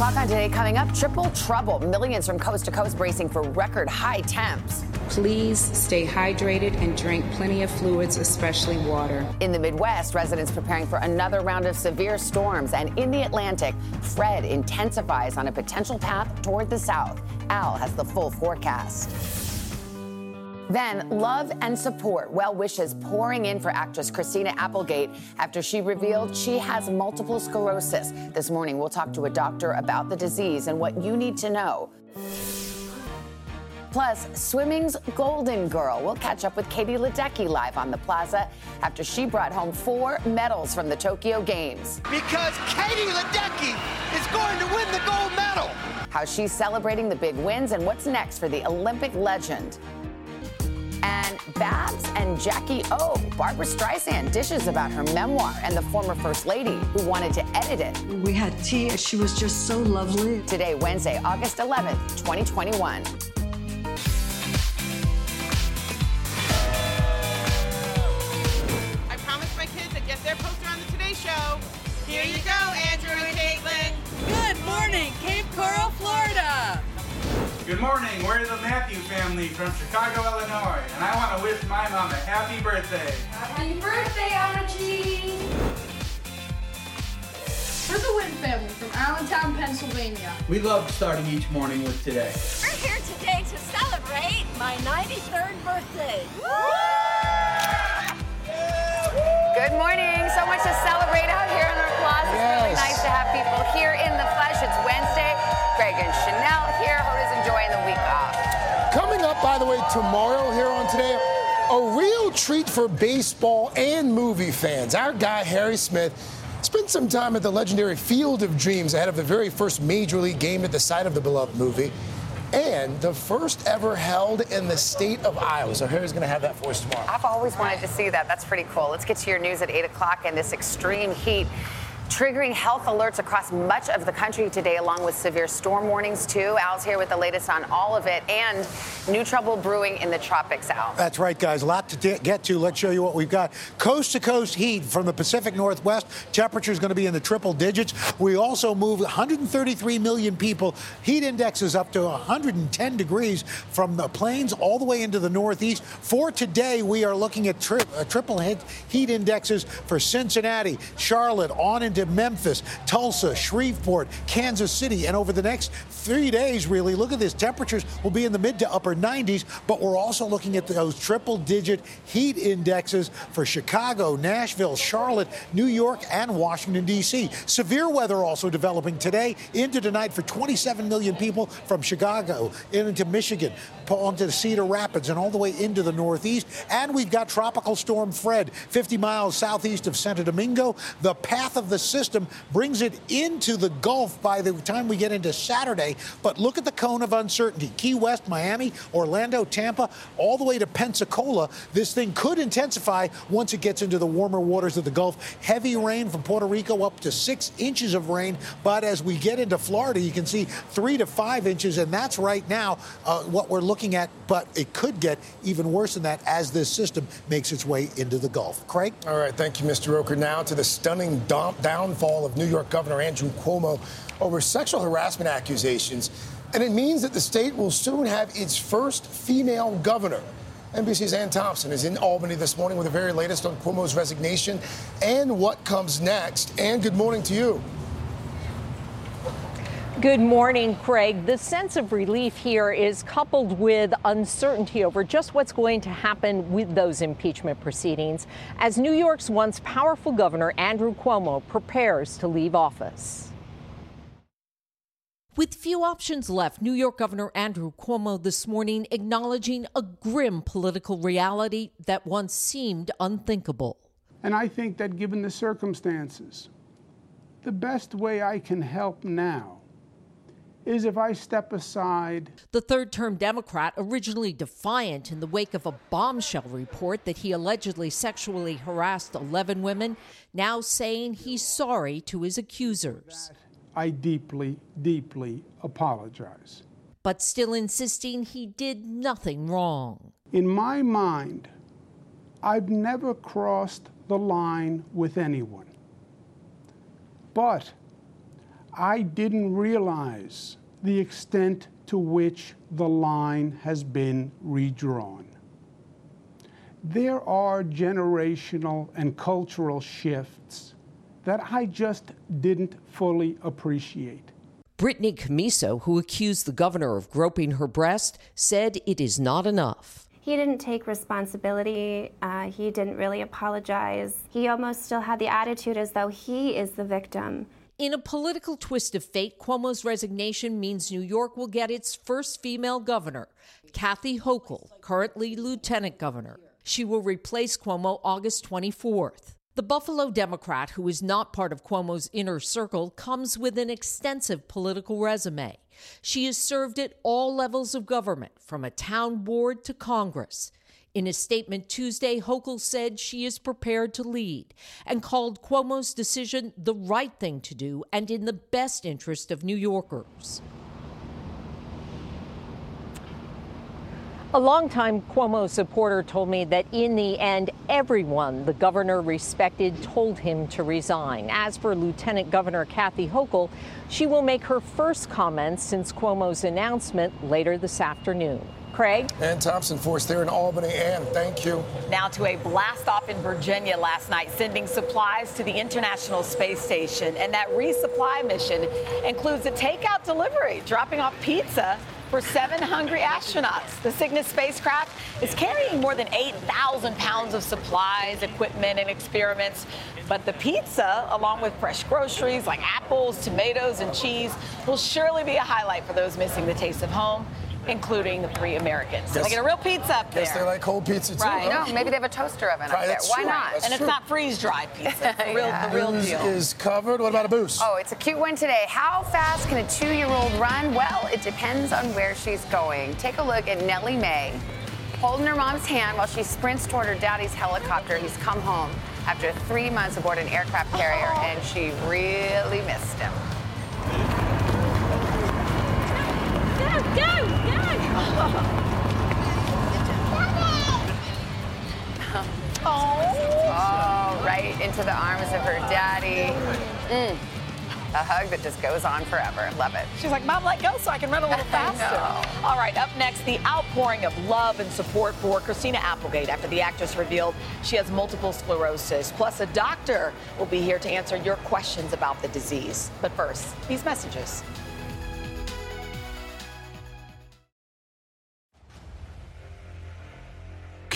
O'clock on today. Coming up, triple trouble. Millions from coast to coast bracing for record high temps. Please stay hydrated and drink plenty of fluids, especially water. In the Midwest, residents preparing for another round of severe storms. And in the Atlantic, Fred intensifies on a potential path toward the south. Al has the full forecast. Then, love and support, well wishes pouring in for actress Christina Applegate after she revealed she has multiple sclerosis. This morning, we'll talk to a doctor about the disease and what you need to know. Plus, swimming's golden girl. We'll catch up with Katie Ledecky live on the plaza after she brought home four medals from the Tokyo Games. Because Katie Ledecky is going to win the gold medal. How she's celebrating the big wins and what's next for the Olympic legend. And Babs and Jackie O. Barbra Streisand dishes about her memoir and the former First Lady who wanted to edit it. We had tea. And she was just so lovely. Today, Wednesday, August 11th, 2021. Good morning, we're the Matthew family from Chicago, Illinois, and I want to wish my mom a happy birthday. Happy birthday, Archie! We're the Wynn family from Allentown, Pennsylvania. We love starting each morning with today. We're here today to celebrate my 93rd birthday. Good morning. So much to celebrate out here in our plaza. It's really nice Greg and Sheinelle here. Hoda's enjoying the week off. Coming up, by the way, tomorrow here on Today, a real treat for baseball and movie fans. Our guy, Harry Smith, spent some time at the legendary Field of Dreams ahead of the very first Major League game at the site of the beloved movie. And the first ever held in the state of Iowa. So Harry's going to have that for us tomorrow. I've always wanted to see that. That's pretty cool. Let's get to your news at 8 o'clock and this extreme heat. Triggering health alerts across much of the country today, along with severe storm warnings, too. Al's here with the latest on all of it and new trouble brewing in the tropics, Al. That's right, guys. A lot to get to. Let's show you what we've got. Coast to coast heat from the Pacific Northwest. Temperature is going to be in the triple digits. We also move 133 million people. Heat index is up to 110 degrees from the plains all the way into the Northeast. For today, we are looking at tri- uh, triple heat indexes for Cincinnati, Charlotte, on into Memphis, Tulsa, Shreveport, Kansas City. And over the next three days, really, look at this. Temperatures will be in the mid to upper 90s, but we're also looking at those triple digit heat indexes for Chicago, Nashville, Charlotte, New York, and Washington, D.C. Severe weather also developing today into tonight for 27 million people from Chicago into Michigan, onto the Cedar Rapids, and all the way into the Northeast. And we've got Tropical Storm Fred, 50 miles southeast of Santo Domingo. The path of the system brings it into the Gulf by the time we get into Saturday. But look at the cone of uncertainty. Key West, Miami, Orlando, Tampa, all the way to Pensacola. This thing could intensify once it gets into the warmer waters of the Gulf. Heavy rain from Puerto Rico up to six inches of rain. But as we get into Florida, you can see three to five inches. And that's right now uh, what we're looking at. But it could get even worse than that as this system makes its way into the Gulf. Craig? All right. Thank you, Mr. Roker. Now to the stunning dump downfall of New York Governor Andrew Cuomo over sexual harassment accusations. And it means that the state will soon have its first female governor. NBC's Anne Thompson is in Albany this morning with the very latest on Cuomo's resignation and what comes next. And good morning to you. Good morning, Craig. The sense of relief here is coupled with uncertainty over just what's going to happen with those impeachment proceedings as New York's once powerful governor, Andrew Cuomo, prepares to leave office. With few options left, New York Governor Andrew Cuomo this morning acknowledging a grim political reality that once seemed unthinkable. And I think that given the circumstances, the best way I can help now is if I step aside. The third term Democrat, originally defiant in the wake of a bombshell report that he allegedly sexually harassed 11 women, now saying he's sorry to his accusers. I deeply, deeply apologize. But still insisting he did nothing wrong. In my mind, I've never crossed the line with anyone. But I didn't realize the extent to which the line has been redrawn. There are generational and cultural shifts that I just didn't fully appreciate. Brittany Commisso, who accused the governor of groping her breast, said it is not enough. He didn't take responsibility. Uh, he didn't really apologize. He almost still had the attitude as though he is the victim. In a political twist of fate, Cuomo's resignation means New York will get its first female governor, Kathy Hochul, currently lieutenant governor. She will replace Cuomo August 24th. The Buffalo Democrat, who is not part of Cuomo's inner circle, comes with an extensive political resume. She has served at all levels of government, from a town board to Congress. In a statement Tuesday, Hochul said she is prepared to lead and called Cuomo's decision the right thing to do and in the best interest of New Yorkers. A longtime Cuomo supporter told me that in the end, everyone the governor respected told him to resign. As for Lieutenant Governor Kathy Hochul, she will make her first comments since Cuomo's announcement later this afternoon. Craig? Anne Thompson Force there in Albany. Anne, thank you. Now to a blast off in Virginia last night, sending supplies to the International Space Station. And that resupply mission includes a takeout delivery, dropping off pizza for seven hungry astronauts. The Cygnus spacecraft is carrying more than 8,000 pounds of supplies, equipment, and experiments. But the pizza, along with fresh groceries like apples, tomatoes, and cheese, will surely be a highlight for those missing the taste of home including the three Americans. Yes. They get a real pizza up there. Yes, they like cold pizza too. Right. Huh? No, maybe they have a toaster oven right, up there. Why true. not? That's and true. it's not freeze-dried pizza. The real, yeah. the real deal. is covered. What about a boost? Oh, it's a cute one today. How fast can a two-year-old run? Well, it depends on where she's going. Take a look at Nellie May holding her mom's hand while she sprints toward her daddy's helicopter. He's come home after three months aboard an aircraft carrier, oh. and she really missed him. Go, go, go! Oh. oh, right into the arms of her daddy. Mm. A hug that just goes on forever. Love it. She's like, Mom, let go so I can run a little faster. All right, up next, the outpouring of love and support for Christina Applegate after the actress revealed she has multiple sclerosis. Plus, a doctor will be here to answer your questions about the disease. But first, these messages.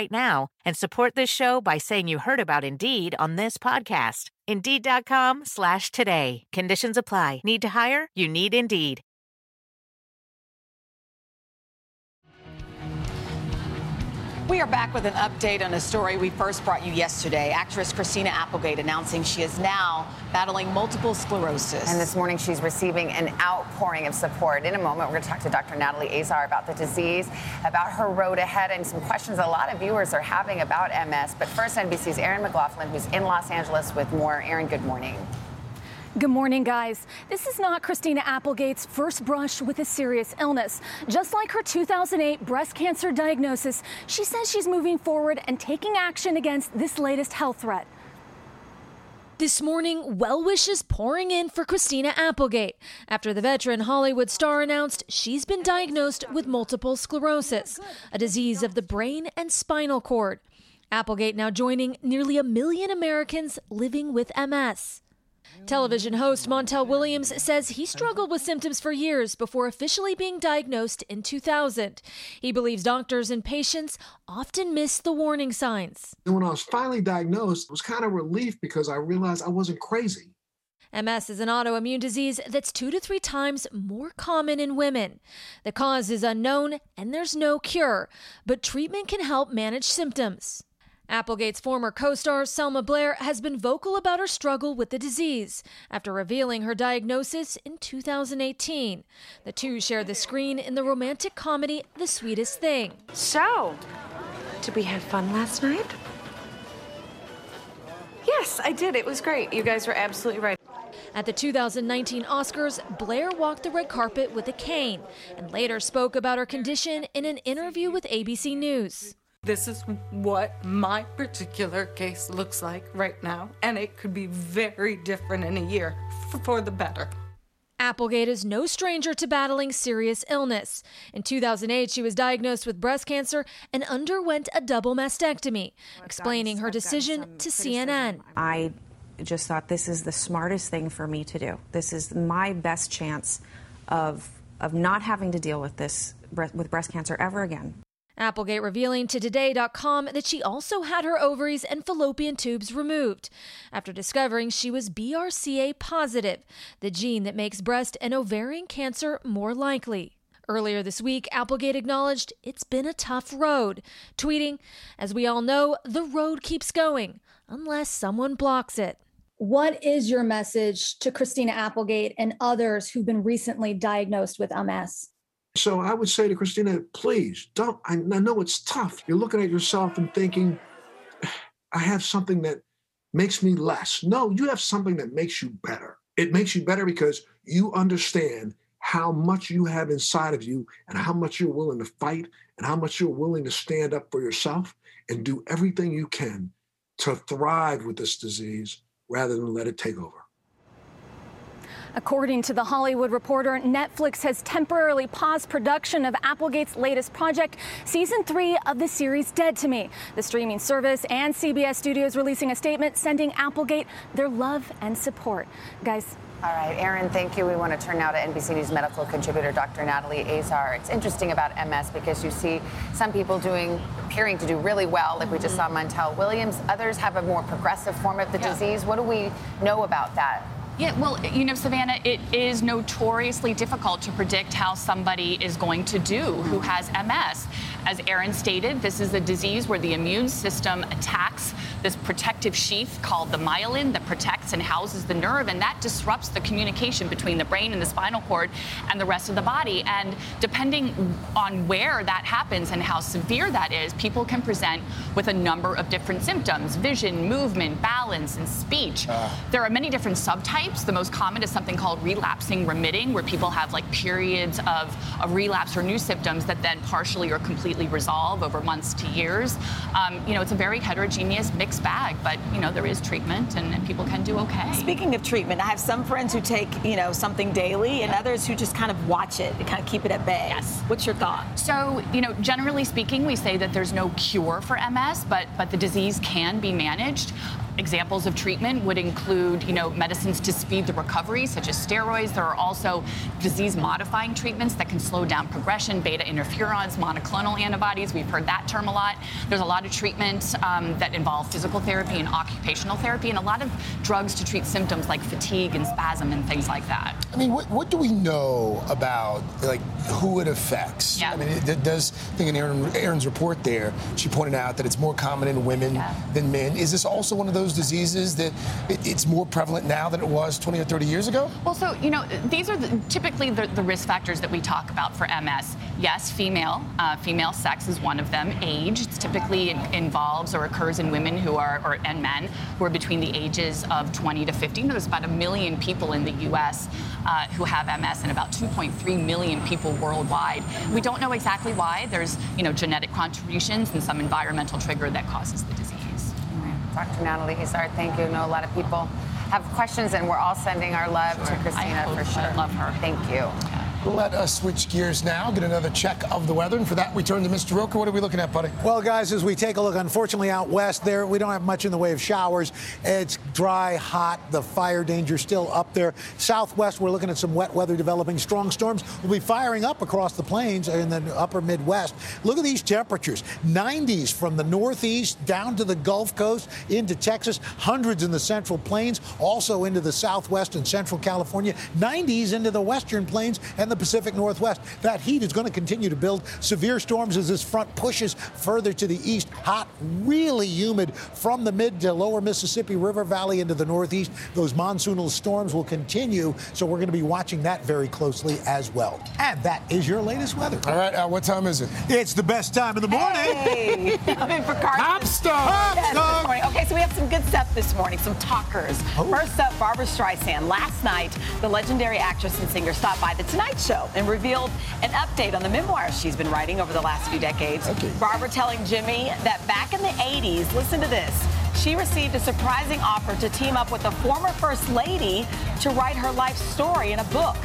right now and support this show by saying you heard about Indeed on this podcast. Indeed.com slash today. Conditions apply. Need to hire? You need Indeed. We are back with an update on a story we first brought you yesterday. Actress Christina Applegate announcing she is now battling multiple sclerosis. And this morning she's receiving an outpouring of support. In a moment, we're going to talk to Dr. Natalie Azar about the disease, about her road ahead, and some questions a lot of viewers are having about MS. But first, NBC's Erin McLaughlin, who's in Los Angeles with more. Erin, good morning. Good morning, guys. This is not Christina Applegate's first brush with a serious illness. Just like her 2008 breast cancer diagnosis, she says she's moving forward and taking action against this latest health threat. This morning, well wishes pouring in for Christina Applegate after the veteran Hollywood star announced she's been diagnosed with multiple sclerosis, a disease of the brain and spinal cord. Applegate now joining nearly a million Americans living with MS. Television host Montel Williams says he struggled with symptoms for years before officially being diagnosed in 2000. He believes doctors and patients often miss the warning signs. When I was finally diagnosed, it was kind of relief because I realized I wasn't crazy. MS is an autoimmune disease that's two to three times more common in women. The cause is unknown and there's no cure, but treatment can help manage symptoms. Applegate's former co star Selma Blair has been vocal about her struggle with the disease after revealing her diagnosis in 2018. The two shared the screen in the romantic comedy The Sweetest Thing. So, did we have fun last night? Yes, I did. It was great. You guys were absolutely right. At the 2019 Oscars, Blair walked the red carpet with a cane and later spoke about her condition in an interview with ABC News. This is what my particular case looks like right now, and it could be very different in a year for the better. Applegate is no stranger to battling serious illness. In 2008, she was diagnosed with breast cancer and underwent a double mastectomy, explaining her decision to CNN. I just thought this is the smartest thing for me to do. This is my best chance of of not having to deal with this with breast cancer ever again. Applegate revealing to Today.com that she also had her ovaries and fallopian tubes removed after discovering she was BRCA positive, the gene that makes breast and ovarian cancer more likely. Earlier this week, Applegate acknowledged it's been a tough road, tweeting, As we all know, the road keeps going unless someone blocks it. What is your message to Christina Applegate and others who've been recently diagnosed with MS? So I would say to Christina, please don't. I, know it's tough. You're looking at yourself and thinking, I have something that makes me less. No, you have something that makes you better. It makes you better because you understand how much you have inside of you and how much you're willing to fight and how much you're willing to stand up for yourself and do everything you can to thrive with this disease rather than let it take over. According to The Hollywood Reporter, Netflix has temporarily paused production of Applegate's latest project, season three of the series Dead to Me. The streaming service and CBS Studios releasing a statement sending Applegate their love and support. Guys, all right, Erin, thank you. We want to turn now to NBC News medical contributor Dr. Natalie Azar. It's interesting about MS because you see some people doing, appearing to do really well, like we just saw mm-hmm. Montel Williams. Others have a more progressive form of the yeah. disease. What do we know about that? Yeah, well, you know, Savannah, it is notoriously difficult to predict how somebody is going to do who has MS. As Erin stated, this is a disease where the immune system attacks this protective sheath called the myelin that protects and houses the nerve, and that disrupts the communication between the brain and the spinal cord and the rest of the body. And depending on where that happens and how severe that is, people can present with a number of different symptoms vision, movement, balance, and speech. Uh. There are many different subtypes. The most common is something called relapsing remitting, where people have like periods of, of relapse or new symptoms that then partially or completely resolve over months to years. Um, you know, it's a very heterogeneous mixed bag, but you know there is treatment and, and, people can do okay. Speaking of treatment, I have some friends who take you know something daily, and others who just kind of watch it and kind of keep it at bay. Yes. What's your thought? So you know, generally speaking, we say that there's no cure for MS, but but the disease can be managed. Examples of treatment would include, you know, medicines to speed the recovery, such as steroids. There are also disease-modifying treatments that can slow down progression, beta interferons, monoclonal antibodies. We've heard that term a lot. There's a lot of treatments um, that involve physical therapy and occupational therapy, and a lot of drugs to treat symptoms like fatigue and spasm and things like that. I mean, what, what do we know about like who it affects? Yeah. I mean, it, it does. I think in Erin, Erin's report there, she pointed out that it's more common in women Yeah. than men. Is this also one of those diseases that it, it's more prevalent now than it was 20 or 30 years ago? Well, so, you know, these are the, typically the, the risk factors that we talk about for MS. Yes, female, uh, female sex is one of them. Age it's typically in, involves or occurs in women who are, or, and men who are between the ages of 20 to 50. You know, there's about a million people in the U.S. Uh, who have MS and about 2.3 million people worldwide. We don't know exactly why. There's, you know, genetic contributions and some environmental trigger that causes the disease. Dr. Natalie Azar, thank you. I know a lot of people have questions, and we're all sending our love to Christina for sure. I love her. Thank you. Let us switch gears now, get another check of the weather, and for that we turn to Mr. Roker. What are we looking at, buddy? Well, guys, as we take a look, unfortunately, out west there, we don't have much in the way of showers. It's dry, hot. The fire danger still up there. Southwest, we're looking at some wet weather developing. Strong storms will be firing up across the plains in the upper Midwest. Look at these temperatures 90s from the Northeast down to the Gulf Coast into Texas, hundreds in the Central Plains, also into the Southwest and Central California, 90s into the Western Plains and the Pacific Northwest. That heat is going to continue to build. Severe storms as this front pushes further to the east. Hot, really humid from the mid to lower Mississippi River Valley into the Northeast. Those monsoonal storms will continue, so we're going to be watching that very closely as well. And that is your latest weather. All right, uh, what time is it? It's the best time in the morning. Hey, I'm in for Carson. Pop star. Pop Yes, star. Okay, so we have some good stuff this morning, some talkers. Oh. First up, Barbra Streisand. Last night, the legendary actress and singer stopped by The Tonight Show and revealed an update on the memoirs she's been writing over the last few decades. Barbra telling Jimmy that back in the 80s, listen to this, she received a surprising offer to team up with the former First Lady to write her life story in a book.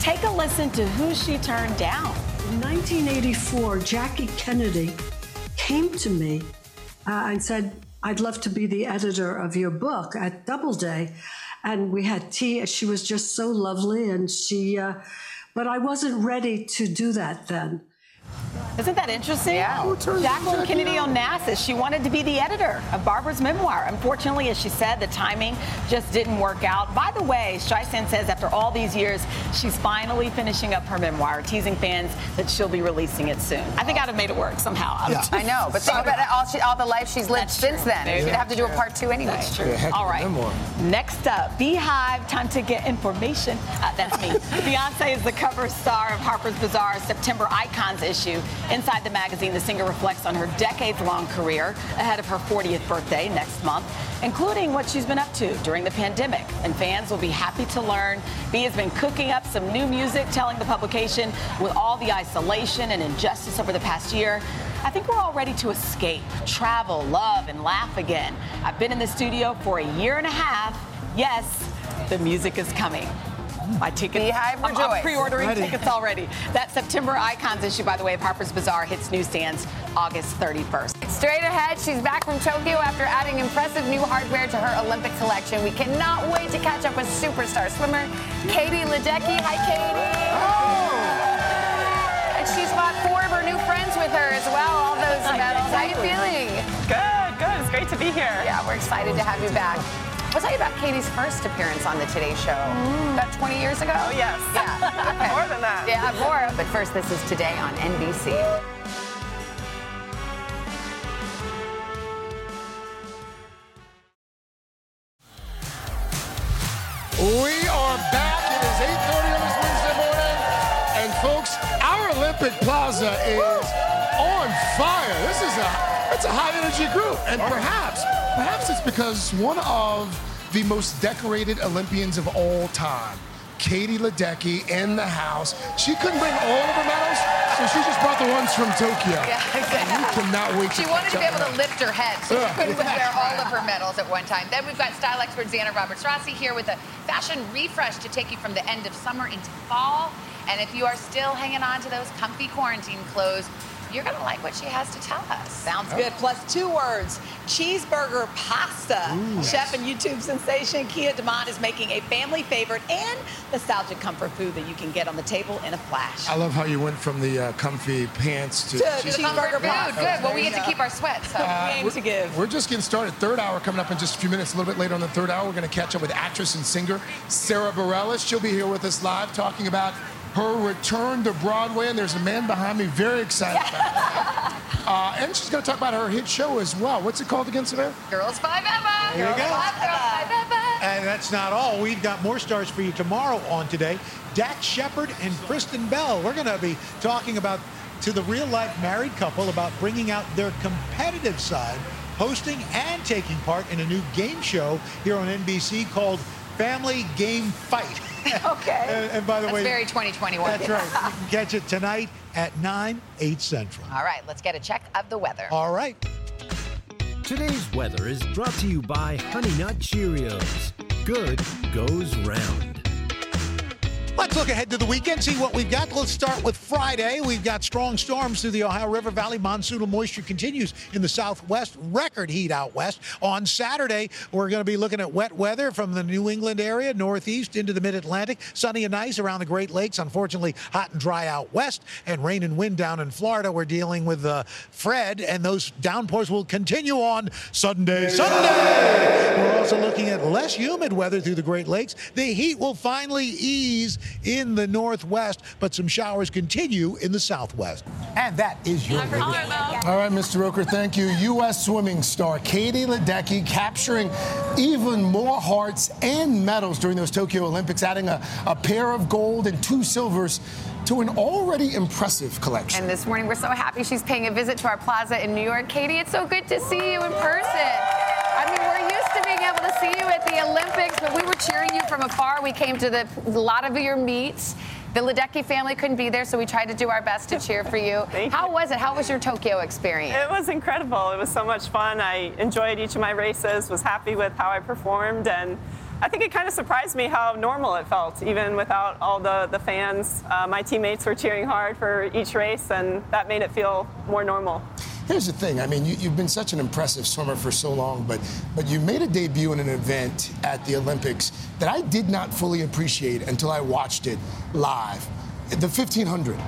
Take a listen to who she turned down. In 1984, Jackie Kennedy came to me uh, and said, I'd love to be the editor of your book at Doubleday. And we had tea. She was just so lovely. And she, uh, but I wasn't ready to do that then. Isn't that interesting? Yeah. Who Jacqueline Kennedy? Onassis, she wanted to be the editor of Barbra's memoir. Unfortunately, as she said, the timing just didn't work out. By the way, Streisand says after all these years, she's finally finishing up her memoir, teasing fans that she'll be releasing it soon. I think I'd have made it work somehow. I know, but think about all, she, all the life she's lived since then. Maybe She'd have to do a part two anyway. That's true. All right. Next up, Beyhive, time to get information. Uh, that's me. Beyonce is the cover star of Harper's Bazaar's September Icons issue. Inside the magazine, the singer reflects on her decades long career ahead of her 40th birthday next month, including what she's been up to during the pandemic. And fans will be happy to learn B has been cooking up some new music, telling the publication with all the isolation and injustice over the past year. I think we're all ready to escape, travel, love, and laugh again. I've been in the studio for a year and a half. Yes, the music is coming. My tickets. Beyhive I'm, I'm rejoice. pre-ordering Ready. tickets already. That September Icons issue, by the way, of Harper's Bazaar hits newsstands August 31st. Straight ahead, she's back from Tokyo after adding impressive new hardware to her Olympic collection. We cannot wait to catch up with superstar swimmer Katie Ledecky. Hi, Katie. Oh. And she's brought four of her new friends with her as well, all those medals. How you feeling? Good, good. It's great to be here. Yeah, we're excited to have you back. I'll tell you about Katie's first appearance on the Today Show. Mm. About 20 years ago? Oh, yes. Yeah. Okay. More than that. Yeah, more. But first, this is Today on NBC. We are back. It is 8:30 on this Wednesday morning, and folks, our Olympic Plaza is on fire. This is a it's a high energy group, and perhaps perhaps it's because one of the most decorated Olympians of all time, Katie Ledecky, in the house. She couldn't bring all of her medals, so she just brought the ones from Tokyo. Yeah, exactly. And we cannot wait She wanted to be able to lift her head, so Yeah. she couldn't Yeah. wear all of her medals at one time. Then we've got style expert Zanna Roberts Rassi here with a fashion refresh to take you from the end of summer into fall. And if you are still hanging on to those comfy quarantine clothes, You're going to like what she has to tell us. Sounds good. Plus two words cheeseburger pasta. Ooh. Chef and YouTube sensation Kia Damon is making a family favorite and nostalgic comfort food that you can get on the table in a flash. I love how you went from the uh, comfy pants to, To cheese- cheeseburger Good, pasta. good. Well, we There get to keep our sweat, so. Uh, Game we're- to give. We're just getting started. Third hour coming up in just a few minutes. A little bit later on the third hour, we're going to catch up with actress and singer Sara Bareilles. She'll be here with us live talking about her return to Broadway. And there's a man behind me very excited about that. Uh, and she's going to talk about her hit show as well. What's it called again, Savannah? Girls5eva. There you go. Five, Girls Five Ever. And that's not all. We've got more stars for you tomorrow on today. Dax Shepard and Kristen Bell. We're going to be talking about to the real life married couple about bringing out their competitive side, hosting and taking part in a new game show here on NBC called Family Game Fight. Okay. and, and by the That's way, very 2021. that's right. You can catch it tonight at 9, 8 Central. All right, let's get a check of the weather. All right. Today's weather is brought to you by Honey Nut Cheerios. Good goes round. Let's look ahead to the weekend, see what we've got. Let's start with Friday. We've got strong storms through the Ohio River Valley. Monsoonal moisture continues in the southwest, record heat out west. On Saturday, we're going to be looking at wet weather from the New England area, northeast into the mid Atlantic. Sunny and nice around the Great Lakes. Unfortunately, hot and dry out west, and rain and wind down in Florida. We're dealing with uh, Fred, and those downpours will continue on Sunday. Sunday! We're also looking at less humid weather through the Great Lakes. The heat will finally ease in the northwest, but some showers continue in the southwest. And that is your weather. All right, Mr. Roker, thank you. U.S. swimming star Katie Ledecky capturing even more hearts and medals during those Tokyo Olympics, adding a, a pair of gold and two silvers to an already impressive collection. And this morning, we're so happy she's paying a visit to our plaza in New York. Katie, it's so good to see you in person. I mean, we're used to being able to see you at the Olympics, but we were cheering you from afar. We came to the, a lot of your meets. The Ledecky family couldn't be there, so we tried to do our best to cheer for you. How was it? How was your Tokyo experience? It was incredible. It was so much fun. I enjoyed each of my races, was happy with how I performed, and I think it kind of surprised me how normal it felt, even without all the, the fans. Uh, my teammates were cheering hard for each race, and that made it feel more normal. Here's the thing. I mean, you, you've been such an impressive swimmer for so long, but but you made a debut in an event at the Olympics that I did not fully appreciate until I watched it live. The 1500.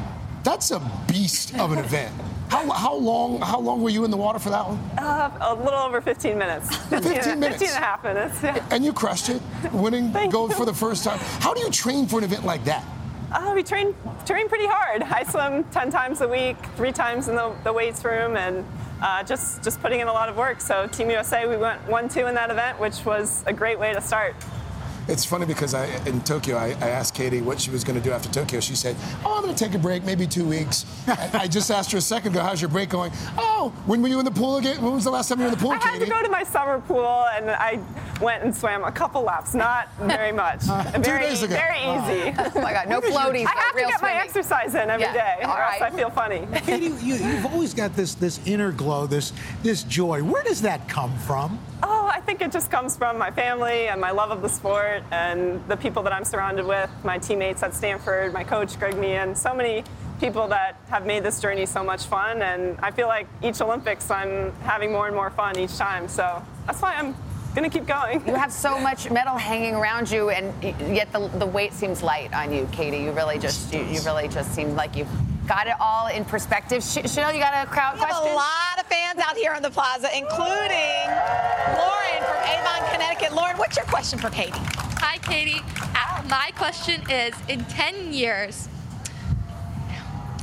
That's a beast of an event. How, how long how long were you in the water for that one? Uh, a little over 15 minutes. 15 minutes. 15 and a half minutes, yeah. And you crushed it, winning gold for the first time. How do you train for an event like that? Uh, we train train pretty hard. I swim 10 times a week, three times in the, the weights room, and uh, just just putting in a lot of work. So Team USA, we went one two in that event, which was a great way to start. It's funny because I, in Tokyo, I, I asked Katie what she was going to do after Tokyo. She said, "Oh, I'm going to take a break, maybe two weeks." I, I just asked her a second ago, "How's your break going?" Oh, when were you in the pool again? When was the last time you were in the pool, I had Katie? to go to my summer pool, and I went and swam a couple laps, not very much. Uh, very, days ago. very easy. Oh my God, no floaties, I no have real to get my exercise in every Yeah, day, all or else right. I feel funny. Katie, you, you've always got this this inner glow, this this joy. Where does that come from? Oh, I think it just comes from my family and my love of the sport and the people that I'm surrounded with, my teammates at Stanford, my coach Greg Meehan, so many people that have made this journey so much fun. And I feel like each Olympics I'm having more and more fun each time. So that's why I'm gonna keep going. You have so much metal hanging around you, and yet the, the weight seems light on you, Katie. You really just you, you really just seem like you've got it all in perspective. Sh- Sheinelle, you got a crowd We have question? a lot of fans out here on the plaza, including Lauren from Avon, Connecticut. Lauren, what's your question for Katie? Hi, Katie. Uh, My question is in 10 years,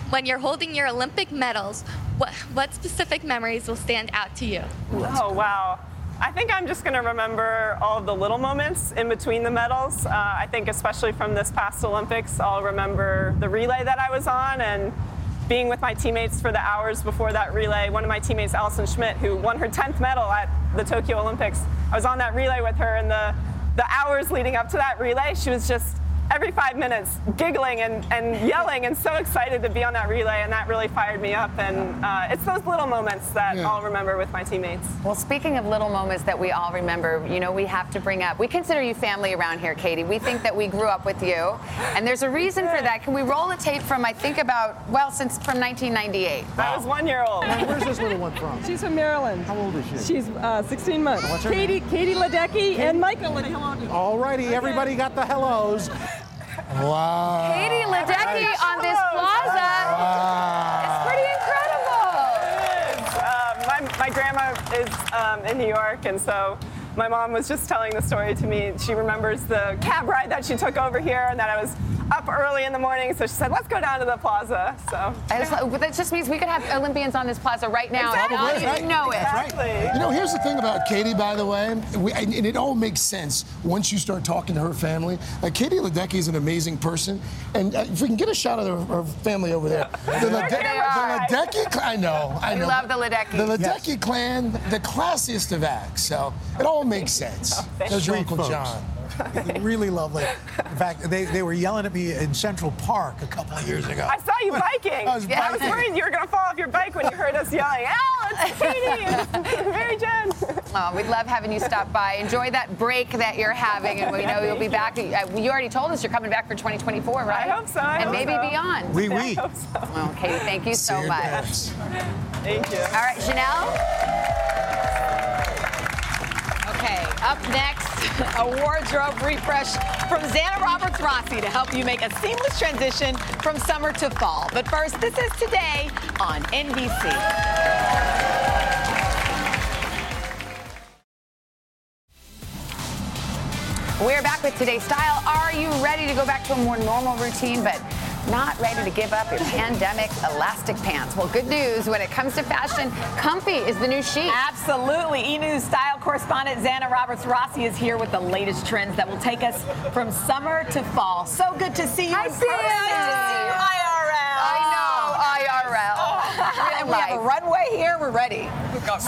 when you're holding your Olympic medals, what, what specific memories will stand out to you? Oh, wow. I think I'm just going to remember all of the little moments in between the medals. Uh, I think, especially from this past Olympics, I'll remember the relay that I was on and being with my teammates for the hours before that relay. One of my teammates, Allison Schmitt, who won her 10th medal at the Tokyo Olympics, I was on that relay with her, and the, the hours leading up to that relay, she was just every five minutes giggling and, and yelling and so excited to be on that relay, and that really fired me up. And uh, it's those little moments that I'll remember with my teammates. Well, speaking of little moments that we all remember, you know, we have to bring up. We consider you family around here, Katie. We think that we grew up with you, and there's a reason for that. Can we roll a tape from I think about well since from 1998? I was one year old. Where's this little one from? She's from Maryland. How old is she? She's uh, 16 months. What's her Katie, Katie Ledecky and Michael Ledecky. All righty, everybody got the hellos. Wow. Katie Ledecky on this plaza. Wow. It's pretty incredible. Uh, my, my grandma is um, in New York, and so my mom was just telling the story to me. She remembers the cab ride that she took over here, and that I was up early in the morning. So she said, "Let's go down to the plaza." So I just, that just means we could have Olympians on this plaza right now and not Probably, right? even know it. Exactly. You know, here's the thing about Katie, by the way, we, and, and it all makes sense once you start talking to her family. Like, Katie Ledecky is an amazing person, and uh, if we can get a shot of her, her family over there. The, Lede- There they are. the Ledecky clan, I know, I We know. love the Ledecky. The Ledecky clan, the classiest of acts, so it all makes sense. There's your Sweet Uncle folks. John. really lovely. In fact, they, they were yelling at me in Central Park a couple of years ago. I saw you biking. I was yeah, I was worried you were going to fall off your bike when you heard us yelling, "Al, it's Katie, it's Mary Gen." Oh, we'd love having you stop by. Enjoy that break that you're having, and we know you'll be back. Uh, You already told us you're coming back for 2024, right? I hope so, I and hope maybe so. beyond. Oui, oui. Well, Katie, thank you so your much. dads. Thank you. All right, Sheinelle. Up next, a wardrobe refresh from Zanna Roberts Rassi to help you make a seamless transition from summer to fall. But first, this is today on NBC. We're back with today's style. Are you ready to go back to a more normal routine, but not ready to give up your pandemic elastic pants? Well, good news when it comes to fashion, comfy is the new chic. Absolutely. E News style correspondent Zanna Roberts Rassi is here with the latest trends that will take us from summer to fall. So good to see you. Hi, in Sam. Good to see you IRL. I know, IRL. Oh, and we have a runway here. We're ready.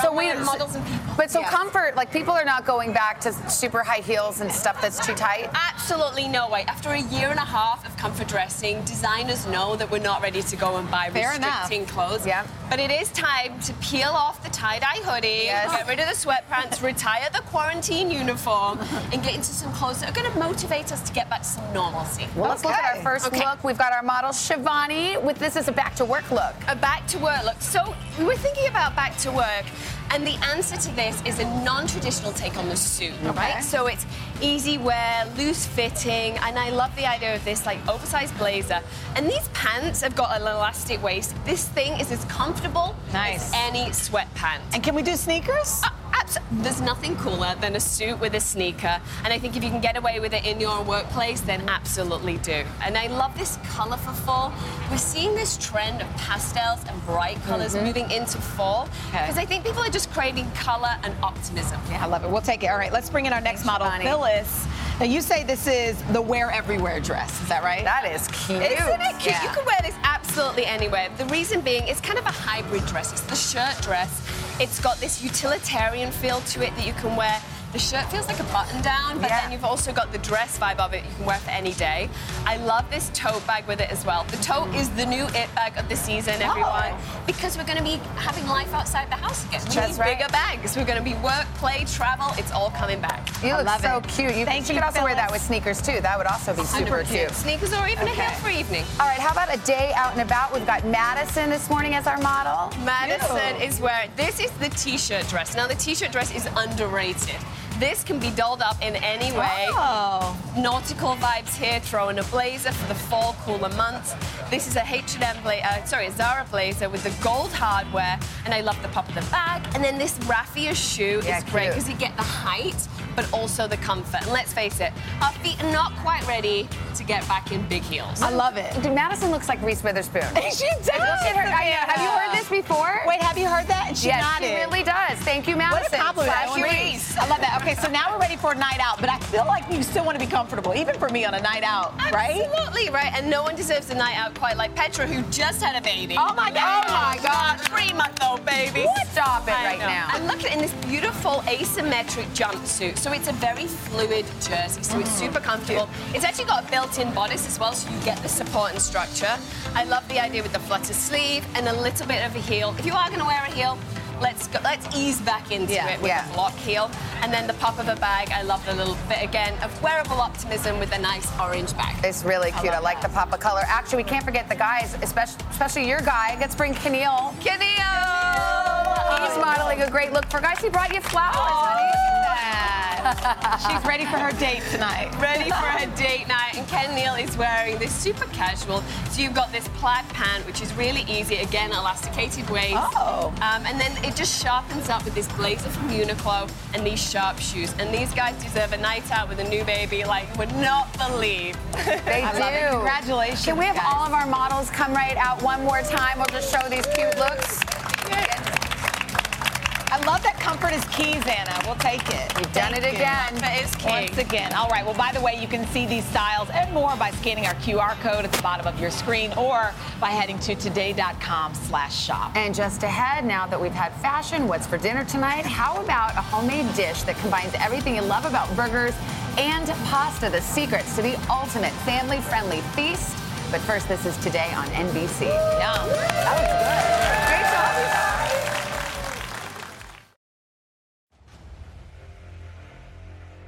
So we have models and people. But so Yes. comfort, like people are not going back to super high heels and stuff that's too tight. Absolutely no way. After a year and a half of comfort dressing, designers know that we're not ready to go and buy Fair enough. restricting clothes. Yeah. But it is time to peel off the tie-dye hoodie, Yes. get rid of the sweatpants, retire the quarantine uniform, and get into some clothes that are going to motivate us to get back to some normalcy. Well, let's look at our Okay. first Okay. look. We've got our model Shivani with this is a back to work look. a back to work look. So we were thinking about back to work, and the answer to this is a non-traditional take on the suit. Okay. Right? So it's easy wear, loose fitting, and I love the idea of this like oversized blazer. And these pants have got an elastic waist. This thing is as comfortable Nice. as any sweatpant. And can we do sneakers? Uh, abs- There's nothing cooler than a suit with a sneaker, and I think if you can get away with it in your workplace, then absolutely do. And I love this color for fall. We're seeing this trend of pastels and bright colors mm-hmm. moving into fall Okay. because I think people are just craving color and optimism. Yeah, I love it. We'll take it. All right, let's bring in our next model, Shivani. Phyllis. Now, you say this is the wear everywhere dress. Is that right? That is cute. Isn't it cute? Yeah. You can wear this absolutely anywhere. The reason being, it's kind of a hybrid dress. It's the shirt dress. It's got this utilitarian feel to it that you can wear. The shirt feels like a button down, but Yeah. then you've also got the dress vibe of it you can wear for any day. I love this tote bag with it as well. The tote is the new it bag of the season, oh. everyone, because we're going to be having life outside the house again. We That's need right. bigger bags. We're going to be work, play, travel. It's all coming back. You I look love so it. cute. You, Thank you you, could also wear that with sneakers too. That would also be super cute. Sneakers or even a heel for evening. All right, how about a day out and about? We've got Madison this morning as our model. Madison is where this is the t-shirt dress. Now the t-shirt dress is underrated. This can be dolled up in any way. Oh. Nautical vibes here, throw in a blazer for the fall cooler months. This is a H&M blazer, uh, sorry, a Zara blazer with the gold hardware, and I love the pop of the bag. And then this raffia shoe Yeah, is great because you get the height, but also the comfort. And let's face it, our feet are not quite ready to get back in big heels. I love it. Dude, Madison looks like Reese Witherspoon. She does. Look at her. I. Have you heard this before? Wait, have you heard that? And she yes, nodded. she really does. Thank you, Madison. compliment. Flashy I wanna- Reese. I love that. Okay, so now we're ready for a night out, but I feel like you still want to be comfortable, even for me on a night out, right? Absolutely right, and no one deserves a night out quite like Petra, who just had a baby. Oh my God. Oh my God! Three-month-old baby. Stop it I right know. now. And look at it in this beautiful asymmetric jumpsuit. So it's a very fluid jersey, so it's mm. super comfortable. It's actually got a built-in bodice as well, so you get the support and structure. I love the idea with the flutter sleeve and a little bit of a heel. If you are going to wear a heel, let's go, let's ease back into Yeah, it with yeah. a block heel. And then the pop of a bag. I love the little bit again of wearable optimism with a nice orange bag. It's really cute. I, like that. the pop of color. Actually, we can't forget the guys, especially, especially your guy. Let's bring Keneal. Keneal! He's modeling a great look for guys. He brought you flowers, honey. She's ready for her date tonight. ready for her date night. And Ken Neal is wearing this super casual. So you've got this plaid pant, which is really easy. Again, elasticated waist. Oh. Um, and then it just sharpens up with this blazer from Uniqlo and these sharp shoes. And these guys deserve a night out with a new baby like you would not believe. They I do. love it. Congratulations, Can we have guys. all of our models come right out one more time? We'll just show these cute looks. I love that comfort is key, Zanna. We'll take it. You've done Thank it again. Comfort is key. Once again. All right. Well, by the way, you can see these styles and more by scanning our QR code at the bottom of your screen or by heading to today.com slash shop. And just ahead, now that we've had fashion, what's for dinner tonight? How about a homemade dish that combines everything you love about burgers and pasta? The secrets to the ultimate family-friendly feast. But first, this is today on NBC. Yum. That was good.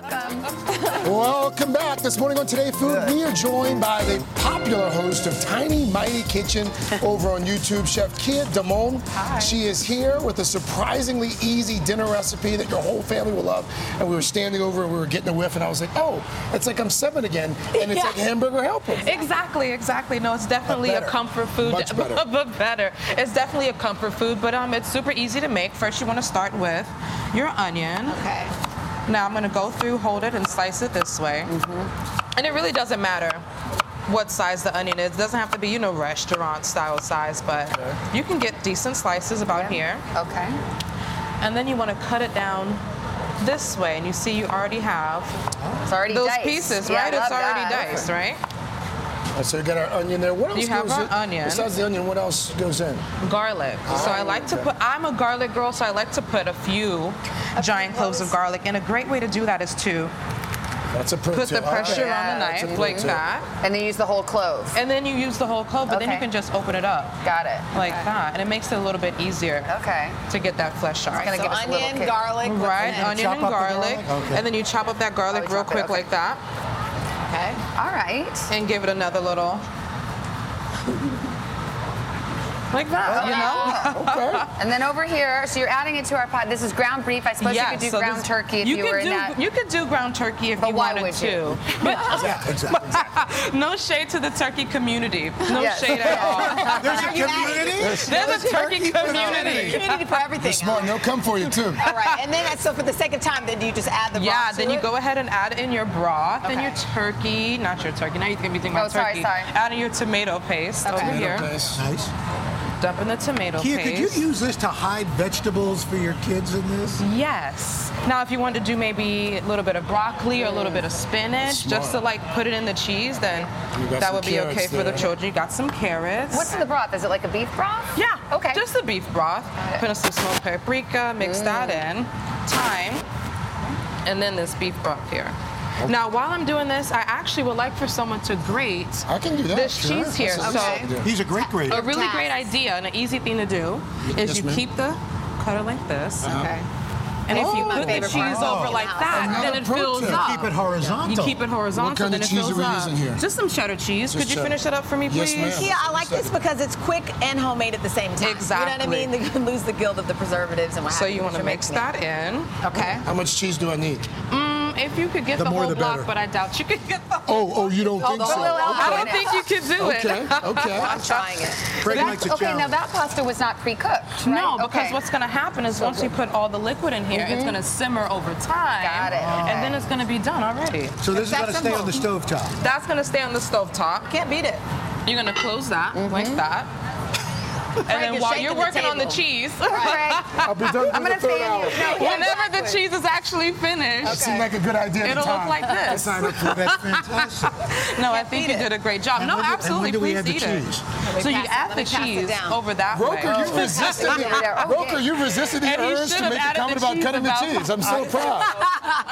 Welcome Welcome back. This morning on Today Food, we are joined by the popular host of Tiny Mighty Kitchen over on YouTube, Chef Kia Damon. She is here with a surprisingly easy dinner recipe that your whole family will love. And we were standing over and we were getting a whiff, and I was like, oh, it's like I'm seven again, and it's Yeah. like hamburger helper. Exactly, exactly. No, it's definitely a comfort food. Much better. but better. It's definitely a comfort food, but um, it's super easy to make. First, you want to start with your onion. Okay. Now I'm gonna go through, hold it, and slice it this way. Mm-hmm. And it really doesn't matter what size the onion is. It doesn't have to be, you know, restaurant style size, but you can get decent slices about here. Okay. And then you want to cut it down this way, and you see you already have It's already those diced. pieces, Yeah, right? it's already that. diced, right? Uh, So you got our onion there. What else You have goes our in? onion. Besides the onion, what else goes in? Garlic. so I like to put, I'm a garlic girl, so I like to put a few giant cloves of garlic. And a great way to do that is to That's a pro put the pressure Okay. on the That's knife pro like tip. that. And then use the whole clove. And then you use the whole clove, but then you can just open it up. Got it. Like Okay. that. And it makes it a little bit easier Okay. to get that flesh sharp. gonna So give us a little onion, garlic. Right, onion and garlic. garlic? Okay. And then you chop up that garlic Oh, real quick like that. All right. And give it another little. Like that, you know? Okay. And then over here, so you're adding it to our pot. This is ground beef. I suppose you could do so ground this- turkey if you, could were in do, that. You could do ground turkey if But you why wanted would to. you? But Yeah, exactly. no shade to the turkey community. No Yes. shade at all. There's a community. There's a turkey community. Community for everything. They're smart. and They'll come for you too. All right. And then, so for the second time, then do you just add the Yeah, broth to then you it? go ahead and add in your broth and Okay. your turkey. Not your turkey. Now you're gonna be thinking Oh, about sorry, turkey. sorry. Add in your tomato paste over Okay. here. Nice. Nice. Dump in the tomato Kia, could you use this to hide vegetables for your kids in this? Yes. Now, if you want to do maybe a little bit of broccoli or a little bit of spinach, just to like put it in the cheese, then that would be okay carrots for the there. children. You got some carrots. What's in the broth? Is it like a beef broth? Yeah. Okay. Just the beef broth. Put in some smoked paprika, mix that mm. in, thyme, and then this beef broth here. Now, while I'm doing this, I actually would like for someone to grate I can do that. this sure. cheese here. That's So, a- He's a great grader. a really great idea and an easy thing to do is Yes, you ma'am. keep the cutter like this. Okay. And if you Oh. Put the cheese part. over like that, Another then it pro fills tip. up. Keep it horizontal. You keep it horizontal, What kind then of it cheese fills are we up. using here? Just some cheddar cheese. Just Could you cheddar. finish it up for me, Yes, please? ma'am. Yeah, I like this because it's quick and homemade at the same time. Exactly. You know what I mean? You can lose the guilt of the preservatives and what So have you want to mix mixing it. that in. Okay. How much cheese do I need? Mm, if you could get The the, more whole the block, better. but I doubt you could get the whole Oh, oh, you don't think the so? whole- I don't think you could do it. Okay, okay. I'm trying it. Craig likes a okay, now that pasta was not pre-cooked, right? No, because Okay. what's going to happen is So once you put all the liquid in here, it's Mhm. going to simmer over time. Got it, okay. And then it's going to be done already. So this is That's going to stay on the simple. stove top. That's going to stay on the stove top. Can't beat it. You're going to close that like that. And then while you're the working on the table. cheese, I'll be done I'm gonna stay third in hour. No, yeah, whenever the cheese is actually finished, That seemed like a good idea it'll look like this. signed up for That's fantastic. No, I think you did a great job. And no, when absolutely. when do we Please eat it. So you pass add the me pass it cheese over that way. Roker, you resisted the, Roker, you resisted the urge to make a comment about cutting the cheese. I'm so proud.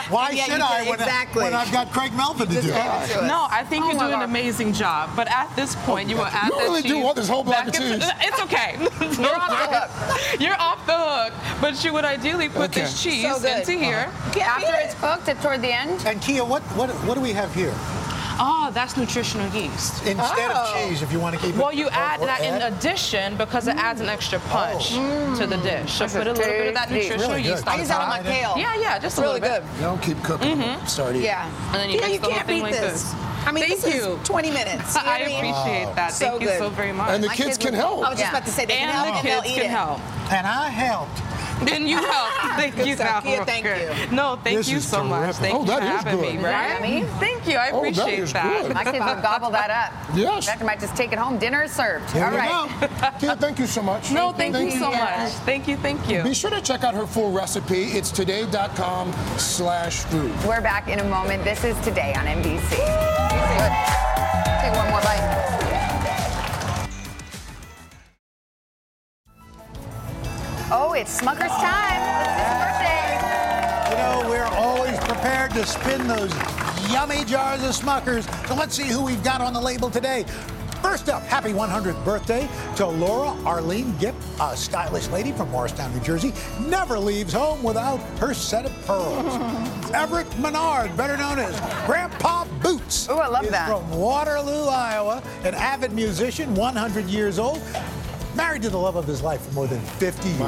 Why Yeah, should I when, exactly. when I've got Craig Melvin to do it? No, I think Oh you're my doing an amazing job. But at this point, you will add You that really cheese. do want this whole block of cheese. It's okay. You're off the hook. You're off the hook. But you would ideally put Okay. this cheese So into here. After it's cooked, at toward the end. And Kia, what, what, what do we have here? Oh, that's nutritional yeast. Instead Oh. of cheese, if you want to keep it. Well, you or- add or that in addition because it adds an extra oh. punch to the dish. So This put a little bit of that nutritional Really yeast on I use that on my kale. Yeah, yeah, just a really little bit. good. Don't keep cooking. Mm-hmm. Start eating. Yeah. And then you yeah, mix you the whole can't thing beat like this. this. I mean, Thank this you. is 20 minutes. You know I what mean? appreciate that. So Thank you so very much. And the My kids can help. I was just Yeah. about to say they can help the and they'll kids eat can it. help. And I helped. Then you help. Thank you, stuff. Kia, thank you. No, thank This you is so much. Thank Oh, you that for is having good. me. Right? Right? Yummy. Thank you. I Oh, that appreciate is that. good. My kids will gobble that up. Yes. In fact, I might just take it home. Dinner is served. There All you right. thank you so much. No, thank, you so much. Thank you, thank you. Be sure to check out her full recipe. It's today.com slash food. We're back in a moment. This is Today on NBC. Take one more bite. It's Smucker's time. It's his birthday. You know, we're always prepared to spin those yummy jars of Smuckers. So let's see who we've got on the label today. First up, happy 100th birthday to Laura Arlene Gipp, a stylish lady from Morristown, New Jersey. Never leaves home without her set of pearls. Everett Menard, better known as Grandpa Boots. Ooh, I love is that. From Waterloo, Iowa, an avid musician, 100 years old. Married to the love of his life for more than 50 years.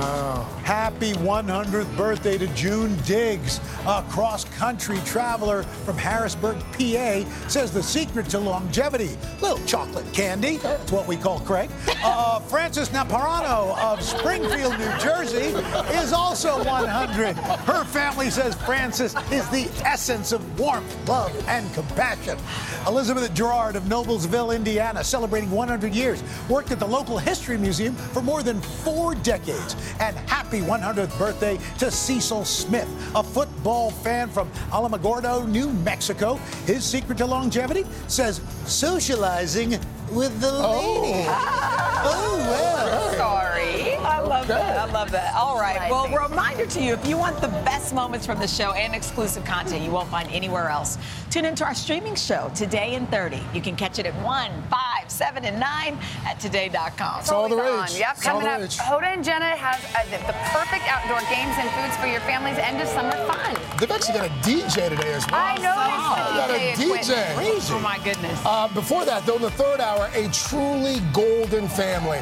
Happy 100th birthday to June Diggs, a cross country traveler from Harrisburg, PA, says the secret to longevity little chocolate candy. That's what we call Craig. Uh, Frances Naparano of Springfield, New Jersey, is also 100. Her family says Frances is the essence of warmth, love, and compassion. Elizabeth Gerard of Noblesville, Indiana, celebrating 100 years, worked at the local history museum for more than four decades. And happy 100th birthday to Cecil Smith, a football fan from Alamogordo, New Mexico. His secret to longevity says socializing with the oh. lady. Oh, well. Sorry. I love that. I love that. All right. Well, reminder to you if you want the best moments from the show and exclusive content you won't find anywhere else, tune into our streaming show, Today in 30. You can catch it at 1, 5, 7, and 9 at today.com. It's all the on. rage. Yep, It's coming up. rage. Hoda and Jenna has uh, the, the perfect outdoor games and foods for your family's end of summer fun. They've actually got a DJ today as well. I know They got a DJ DJ. equipment. Oh, my goodness. Uh, before that, though, in the third hour, a truly golden family.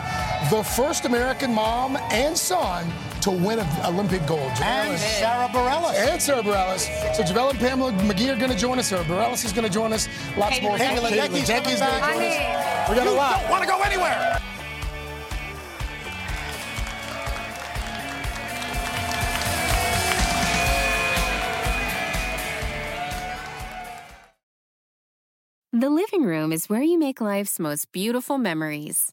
The first American mom and son to win an Olympic gold. And Sara Bareilles. And Sara Bareilles. So JaVale and Pamela McGee are going to join us. Sara Bareilles is going to join us. Lots Katie more. Katie Ledecky's coming Ledecky's gonna join us. mean, We got a You lot. don't want to go anywhere. The living room is where you make life's most beautiful memories.